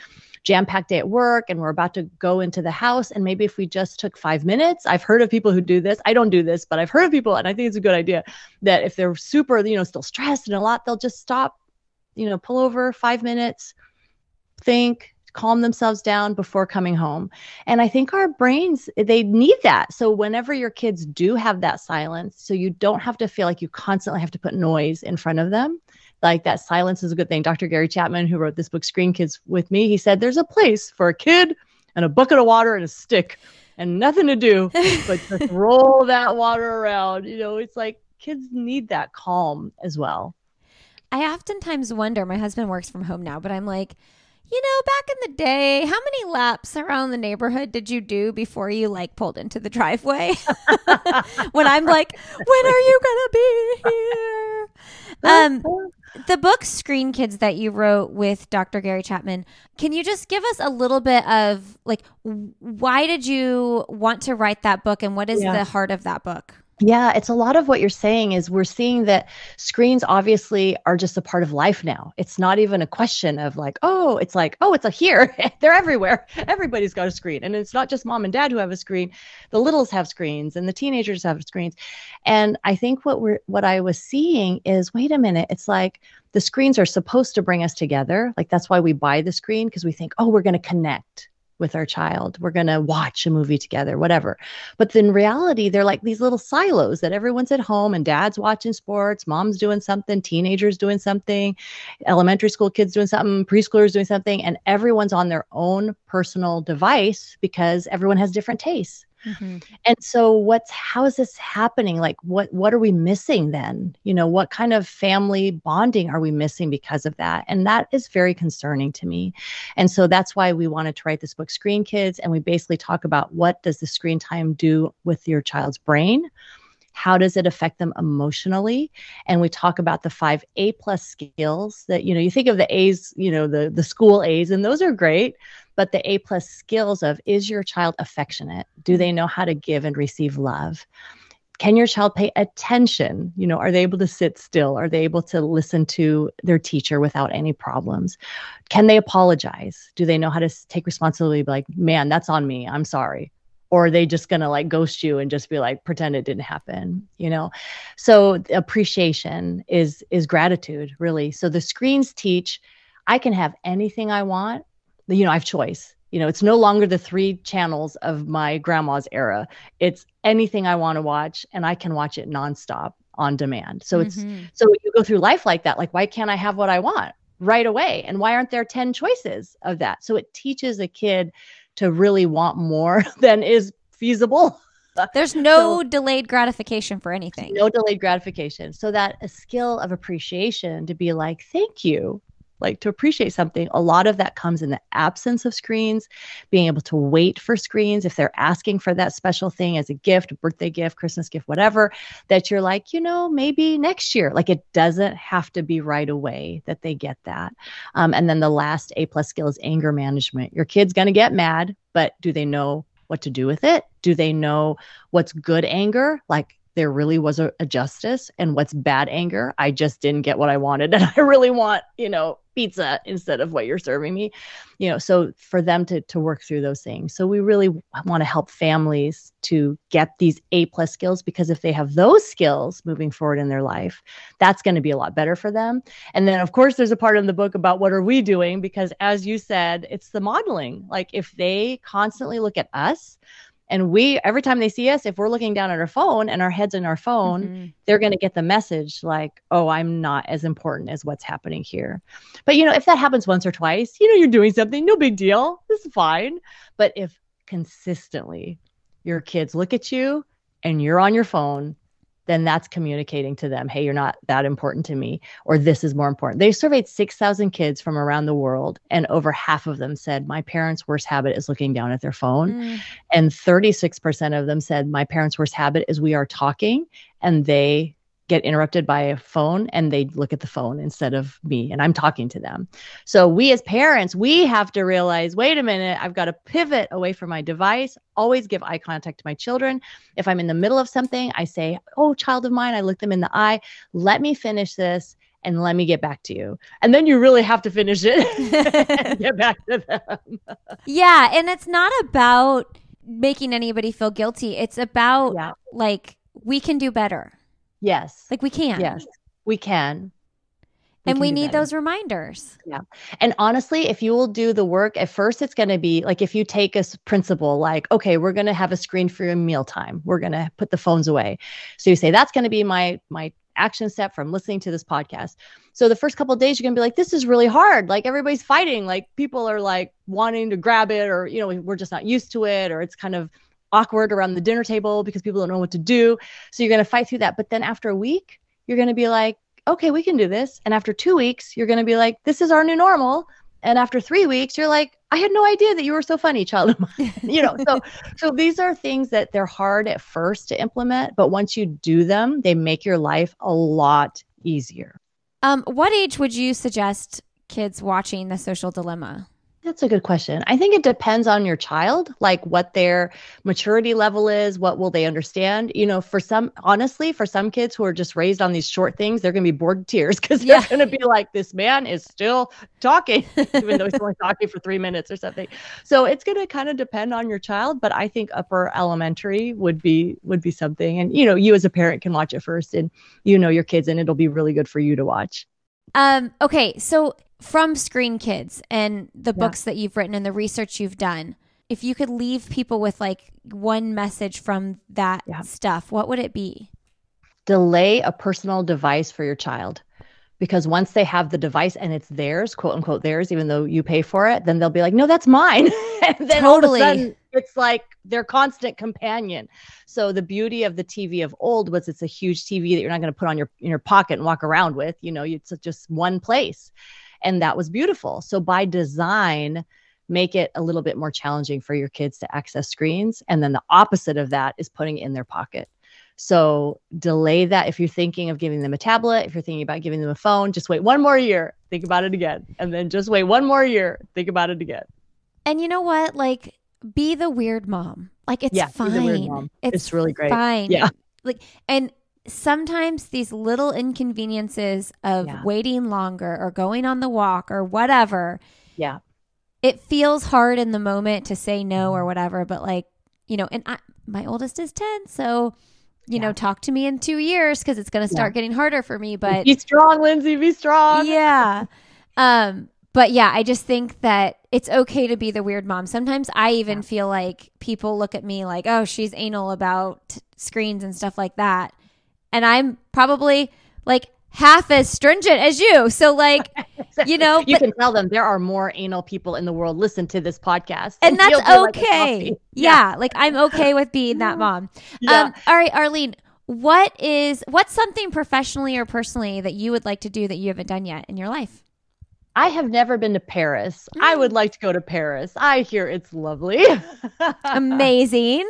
jam packed day at work and we're about to go into the house. And maybe if we just took five minutes, I've heard of people who do this. I don't do this, but I've heard of people, and I think it's a good idea that if they're super, you know, still stressed and a lot, they'll just stop, you know, pull over five minutes, think, calm themselves down before coming home. And I think our brains, they need that. So whenever your kids do have that silence, so you don't have to feel like you constantly have to put noise in front of them, like that silence is a good thing. Dr. Gary Chapman, who wrote this book, Screen Kids with me, he said there's a place for a kid and a bucket of water and a stick and nothing to do but just roll that water around. You know, it's like kids need that calm as well. I oftentimes wonder, my husband works from home now, but I'm like, you know, back in the day, how many laps around the neighborhood did you do before you like pulled into the driveway? when I'm like, when are you gonna be here? Um, the book Screen Kids that you wrote with Dr. Gary Chapman, can you just give us a little bit of like why did you want to write that book and what is yeah. the heart of that book? Yeah, it's a lot of what you're saying is we're seeing that screens obviously are just a part of life now. It's not even a question of like, oh, it's like, oh, it's a here. They're everywhere. Everybody's got a screen. And it's not just mom and dad who have a screen. The littles have screens and the teenagers have screens. And I think what we're what I was seeing is wait a minute, it's like the screens are supposed to bring us together. Like that's why we buy the screen because we think, oh, we're going to connect with our child. We're going to watch a movie together, whatever. But in reality, they're like these little silos that everyone's at home and dad's watching sports, mom's doing something, teenagers doing something, elementary school kids doing something, preschoolers doing something, and everyone's on their own personal device because everyone has different tastes. Mm-hmm. And so what's how is this happening? Like what what are we missing then? You know, what kind of family bonding are we missing because of that? And that is very concerning to me. And so that's why we wanted to write this book Screen Kids and we basically talk about what does the screen time do with your child's brain? How does it affect them emotionally and we talk about the five a plus skills that you know you think of the a's you know the the school a's and those are great but the A plus skills of is your child affectionate? Do they know how to give and receive love? Can your child pay attention? You know, are they able to sit still? Are they able to listen to their teacher without any problems? Can they apologize? Do they know how to take responsibility? Like, man, that's on me. I'm sorry or are they just going to like ghost you and just be like pretend it didn't happen you know so appreciation is is gratitude really so the screens teach i can have anything i want you know, I have choice. You know, it's no longer the three channels of my grandma's era. It's anything I want to watch and I can watch it nonstop on demand. So it's mm-hmm. so you go through life like that. Like, why can't I have what I want right away? And why aren't there 10 choices of that? So it teaches a kid to really want more than is feasible. There's no so, delayed gratification for anything. No delayed gratification. So that a skill of appreciation to be like, thank you like to appreciate something a lot of that comes in the absence of screens being able to wait for screens. If they're asking for that special thing as a gift birthday gift christmas gift whatever that you're like you know maybe next year. Like it doesn't have to be right away that they get that. Um, and then the last a plus skill is anger management. Your kid's going to get mad but do they know what to do with it? Do they know what's good anger? Like there really was a, a, justice and what's bad anger? I just didn't get what i wanted and i really want you know pizza instead of what you're serving me you know so for them to to work through those things. So we really want to help families to get these a plus skills because if they have those skills moving forward in their life that's going to be a lot better for them. And then of course there's a part in the book about what are we doing because as you said it's the modeling. Like if they constantly look at us and we, every time they see us, if we're looking down at our phone and our head's in our phone, mm-hmm. they're going to get the message like, oh, I'm not as important as what's happening here. But, you know, if that happens once or twice, you know, you're doing something, no big deal. This is fine. But if consistently your kids look at you and you're on your phone, then that's communicating to them, hey, you're not that important to me, or this is more important. They surveyed 6,000 kids from around the world, and over half of them said, My parents' worst habit is looking down at their phone. Mm. And 36% of them said, My parents' worst habit is we are talking and they get interrupted by a phone and they look at the phone instead of me and I'm talking to them. So we as parents, we have to realize, wait a minute, I've got to pivot away from my device, always give eye contact to my children. If I'm in the middle of something, I say, "Oh, child of mine," I look them in the eye, "Let me finish this." And let me get back to you. And then you really have to finish it and get back to them. yeah. And it's not about making anybody feel guilty. It's about yeah. like, we can do better Yes. Like we can. Yes, we can. We and we need those reminders. Yeah. And honestly, if you will do the work, at first it's going to be like if you take a principle like, okay, we're going to have a screen for your mealtime. We're going to put the phones away. So you say that's going to be my my action step from listening to this podcast. So the first couple days you're going to be like this is really hard. Like everybody's fighting, like people are like wanting to grab it or you know, we're just not used to it or it's kind of awkward around the dinner table because people don't know what to do. So you're going to fight through that. But then after a week, you're going to be like, okay, we can do this. And after two weeks, you're going to be like, this is our new normal. And after three weeks, you're like, I had no idea that you were so funny, child of mine. you know, so so these are things that they're hard at first to implement, but once you do them, they make your life a lot easier. Um, what age would you suggest kids watching the social dilemma? That's a good question. I think it depends on your child, like what their maturity level is, what will they understand. You know, for some, honestly, for some kids who are just raised on these short things, they're going to be bored to tears because they're yeah. going to be like, this man is still talking, even though he's only talking for three minutes or something. So it's going to kind of depend on your child, but I think upper elementary would be would be something. And you know, you as a parent can watch it first, and you know your kids, and it'll be really good for you to watch. Um. Okay. So from Screen Kids and the yeah. books that you've written and the research you've done, if you could leave people with like one message from that yeah. stuff, what would it be? Delay a personal device for your child. Because once they have the device and it's theirs, quote unquote theirs, even though you pay for it, then they'll be like, no, that's mine. and then totally. all of a sudden it's like their constant companion. So the beauty of the TV of old was it's a huge TV that you're not going to put on your in your pocket and walk around with. You know, it's just one place and that was beautiful. So by design make it a little bit more challenging for your kids to access screens. And then the opposite of that is putting it in their pocket. So delay that. If you're thinking of giving them a tablet if you're thinking about giving them a phone just wait one more year think about it again. And then just wait one more year think about it again. And you know what? Like be the weird mom. Like it's yeah, fine. it's, it's really great. fine. Yeah. Like and sometimes these little inconveniences of yeah. waiting longer or going on the walk or whatever. Yeah. It feels hard in the moment to say no or whatever, but like, you know, and I, my oldest is 10, so you yeah. know, talk to me in 2 years cuz it's going to start yeah. getting harder for me, but Be strong, Lindsey, be strong. Yeah. um but yeah, I just think that it's okay to be the weird mom. Sometimes I even feel like people look at me like, "Oh, she's anal about screens and stuff like that." And I'm probably like half as stringent as you. So like, you know, you but, can tell them there are more anal people in the world listen to this podcast. And, and that's okay. Like yeah. yeah. Like I'm okay with being that mom. Yeah. Um, all right, Arlene, what is, what's something professionally or personally that you would like to do that you haven't done yet in your life? I have never been to Paris. Mm. I would like to go to Paris. I hear it's lovely. Amazing.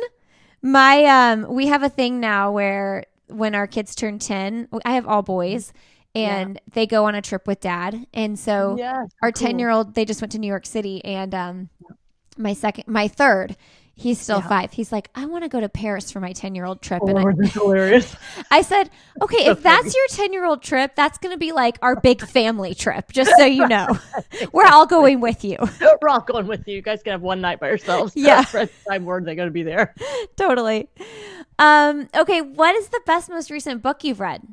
My um we have a thing now where when our kids turn 10, I have all boys and yeah. they go on a trip with dad. And so our 10 cool. year old, they just went to New York City and, um, my second, my third, he's still yeah. five. He's like, I want to go to Paris for my 10 year old trip. Oh, and I, hilarious. I said, okay, if that's your 10 year old trip, that's going to be like our big family trip, just so you know. We're all going with you. We're all going with you. You guys can have one night by yourselves. Yeah. time word, they're going to be there. Totally. Um, okay, what is the best, most recent book you've read?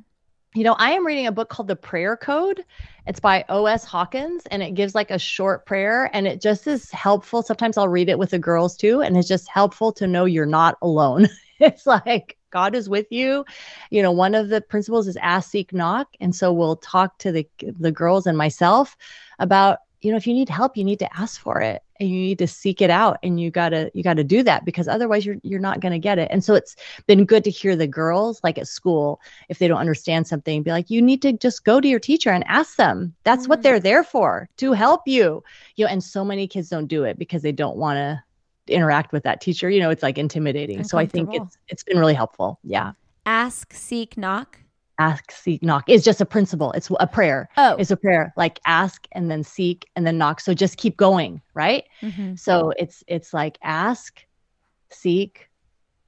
You know, I am reading a book called The Prayer Code. It's by O.S. Hawkins and it gives like a short prayer and it just is helpful. Sometimes I'll read it with the girls too. And it's just helpful to know you're not alone. it's like God is with you. You know, one of the principles is ask, seek, knock. And so we'll talk to the the girls and myself about, you know, if you need help, you need to ask for it and you need to seek it out and you got to you got to do that because otherwise you're you're not going to get it. And so it's been good to hear the girls like at school if they don't understand something be like you need to just go to your teacher and ask them. That's mm-hmm. what they're there for to help you. You know and so many kids don't do it because they don't want to interact with that teacher. You know it's like intimidating. So i think it's it's been really helpful. Yeah. Ask seek knock ask, seek, knock is just a principle. It's a prayer. Oh, it's a prayer like ask and then seek and then knock. So just keep going, right? Mm-hmm. So it's it's like ask, seek,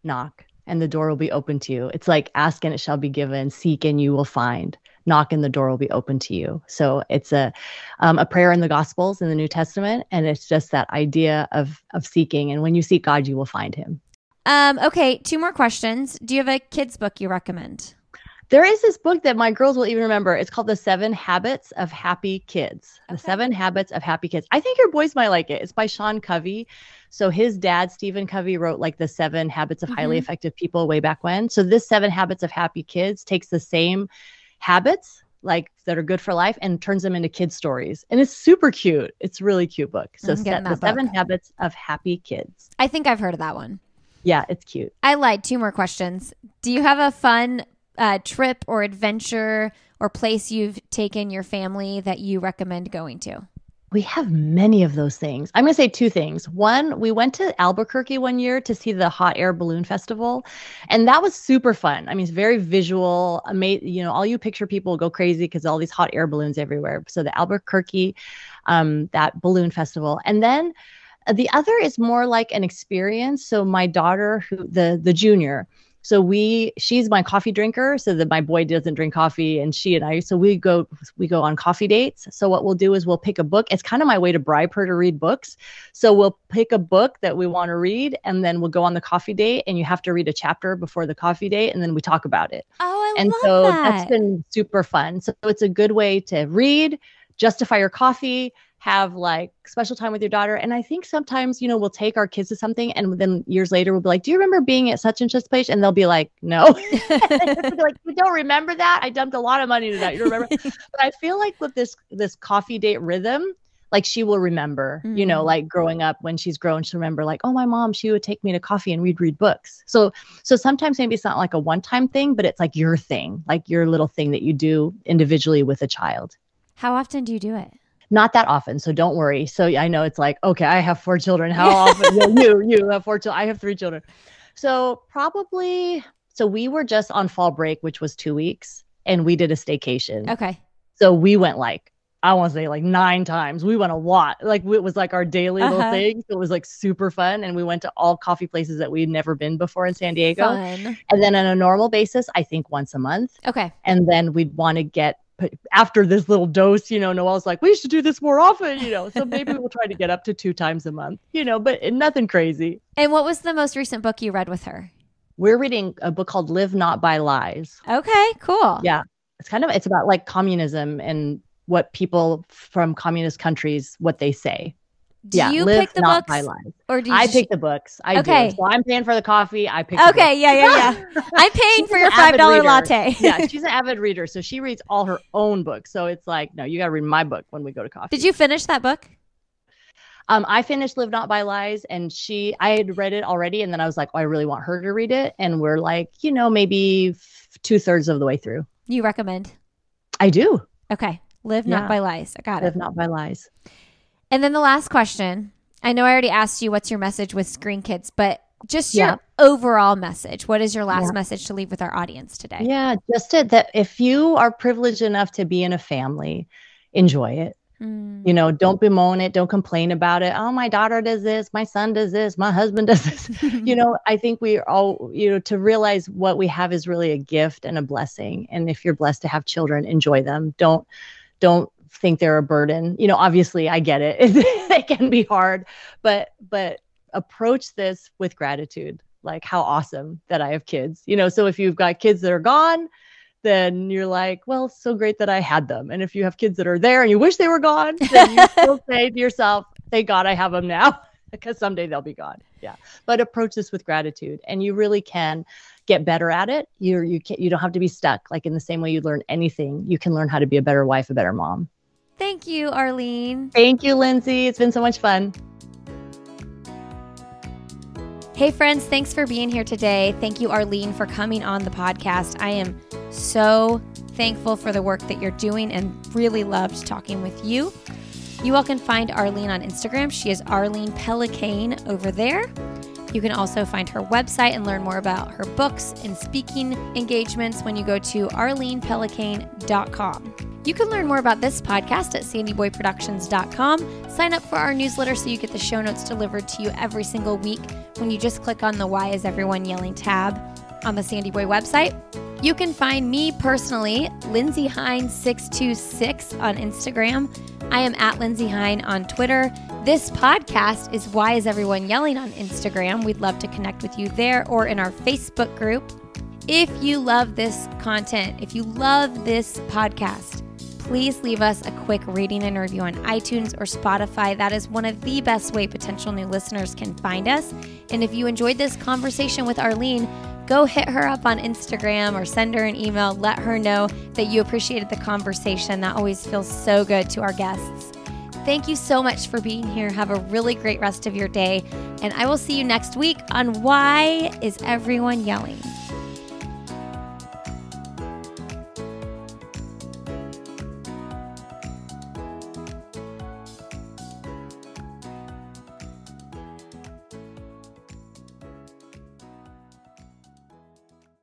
knock, and the door will be open to you. It's like ask and it shall be given, seek and you will find, knock and the door will be open to you. So it's a um, a prayer in the Gospels in the New Testament, and it's just that idea of of seeking. And when you seek God, you will find Him. Um, okay, two more questions. Do you have a kids book you recommend? There is this book that my girls will even remember. It's called The Seven Habits of Happy Kids. Okay. The Seven Habits of Happy Kids. I think your boys might like it. It's by Sean Covey. So his dad, Stephen Covey, wrote like the Seven Habits of mm-hmm. Highly Effective People way back when. So this Seven Habits of Happy Kids takes the same habits like that are good for life and turns them into kid stories. And it's super cute. It's really cute book. So set, the book. Seven Habits of Happy Kids. I think I've heard of that one. Yeah, it's cute. I lied. Two more questions. Do you have a fun uh, trip or adventure or place you've taken your family that you recommend going to? We have many of those things. I'm going to say two things. One, we went to Albuquerque one year to see the Hot Air Balloon Festival, and that was super fun. I mean, it's very visual. Amazing. You know, all you picture people go crazy because all these hot air balloons everywhere. So the Albuquerque, um, that balloon festival, and then uh, the other is more like an experience. So my daughter, who the the junior, so we, she's my coffee drinker, so that my boy doesn't drink coffee, and she and I, so we go, we go on coffee dates. So what we'll do is we'll pick a book. It's kind of my way to bribe her to read books. So we'll pick a book that we want to read, and then we'll go on the coffee date, and you have to read a chapter before the coffee date, and then we talk about it. Oh, I love that. and love so that. that's been super fun. So it's a good way to read, justify your coffee have like special time with your daughter. And I think sometimes, you know, we'll take our kids to something and then years later we'll be like, Do you remember being at such and such place? And they'll be like, No. like, you don't remember that? I dumped a lot of money to that. You remember? but I feel like with this this coffee date rhythm, like she will remember, mm-hmm. you know, mm. like growing up when she's grown, she'll remember like, oh, my mom, she would take me to coffee and we'd read books. So so sometimes maybe it's not like a one-time thing, but it's like your thing, like your little thing that you do individually with a child. How often do you do it? Not that often so don't worry. So i know it's like okay i have four children. How often? You you have four children i have three children. So probably so we were just on fall break which was two weeks and we did a staycation. Okay. So we went like i want to say like nine times. We went a lot. Like it was like our daily uh-huh. little thing. So it was like super fun and we went to all coffee places that we'd never been before in san diego. Fun. and then on a normal basis i think once a month. Okay. And then we'd want to get after this little dose, you know, Noel's like, we should do this more often, you know. So maybe we'll try to get up to two times a month, you know, but nothing crazy. And what was the most recent book you read with her? We're reading a book called Live Not by Lies. Okay, cool. Yeah. It's kind of it's about like communism and what people from communist countries what they say. Do yeah, you pick the books, or do you I pick the books? I okay. do. So I'm paying for the coffee. I pick. Okay, yeah, yeah, yeah. I'm paying for your five dollar latte. yeah, she's an avid reader, so she reads all her own books. So it's like, no, you got to read my book when we go to coffee. Did you finish that book? Um, I finished Live Not by Lies, and she, I had read it already, and then I was like, oh, I really want her to read it, and we're like, you know, maybe two thirds of the way through. You recommend? I do. Okay, Live yeah. Not by Lies. I got Live it. Live Not by Lies. And then the last question I know I already asked you what's your message with Screen Kids, but just your yeah. overall message. What is your last yeah. message to leave with our audience today? Yeah, just that if you are privileged enough to be in a family, enjoy it. Mm. You know, don't bemoan it, don't complain about it. Oh, my daughter does this, my son does this, my husband does this. you know, I think we all, you know, to realize what we have is really a gift and a blessing. And if you're blessed to have children, enjoy them. Don't don't think they're a burden. You know, obviously I get it. it can be hard, but but approach this with gratitude. Like how awesome that I have kids. You know, so if you've got kids that are gone, then you're like, well, so great that I had them. And if you have kids that are there and you wish they were gone, then you still say to yourself, thank God I have them now because someday they'll be gone. Yeah. But approach this with gratitude and you really can get better at it. You're, you can you don't have to be stuck. Like in the same way you learn anything, you can learn how to be a better wife, a better mom. Thank you, Arlene. Thank you, Lindsey. It's been so much fun. Hey, friends, thanks for being here today. Thank you, Arlene, for coming on the podcast. I am so thankful for the work that you're doing and really loved talking with you. You all can find Arlene on Instagram. She is Arlene Pellicane over there. You can also find her website and learn more about her books and speaking engagements when you go to arlenepellicane.com. You can learn more about this podcast at sandyboyproductions.com. Sign up for our newsletter so you get the show notes delivered to you every single week when you just click on the Why is Everyone Yelling tab on the Sandy Boy website. You can find me personally, Lindsey Hein626 on Instagram. I am at Lindsey Hein on Twitter. This podcast is Why is Everyone Yelling on Instagram. We'd love to connect with you there or in our Facebook group. If you love this content, if you love this podcast, please leave us a quick rating and review on iTunes or Spotify. That is one of the best way potential new listeners can find us. And if you enjoyed this conversation with Arlene, go hit her up on Instagram or send her an email. Let her know that you appreciated the conversation. That always feels so good to our guests. Thank you so much for being here. Have a really great rest of your day. And I will see you next week on Why is Everyone Yelling?